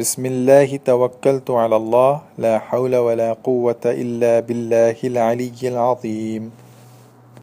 بسم الله توكلت على الله لا حول ولا قوة إلا بالله العلي العظيم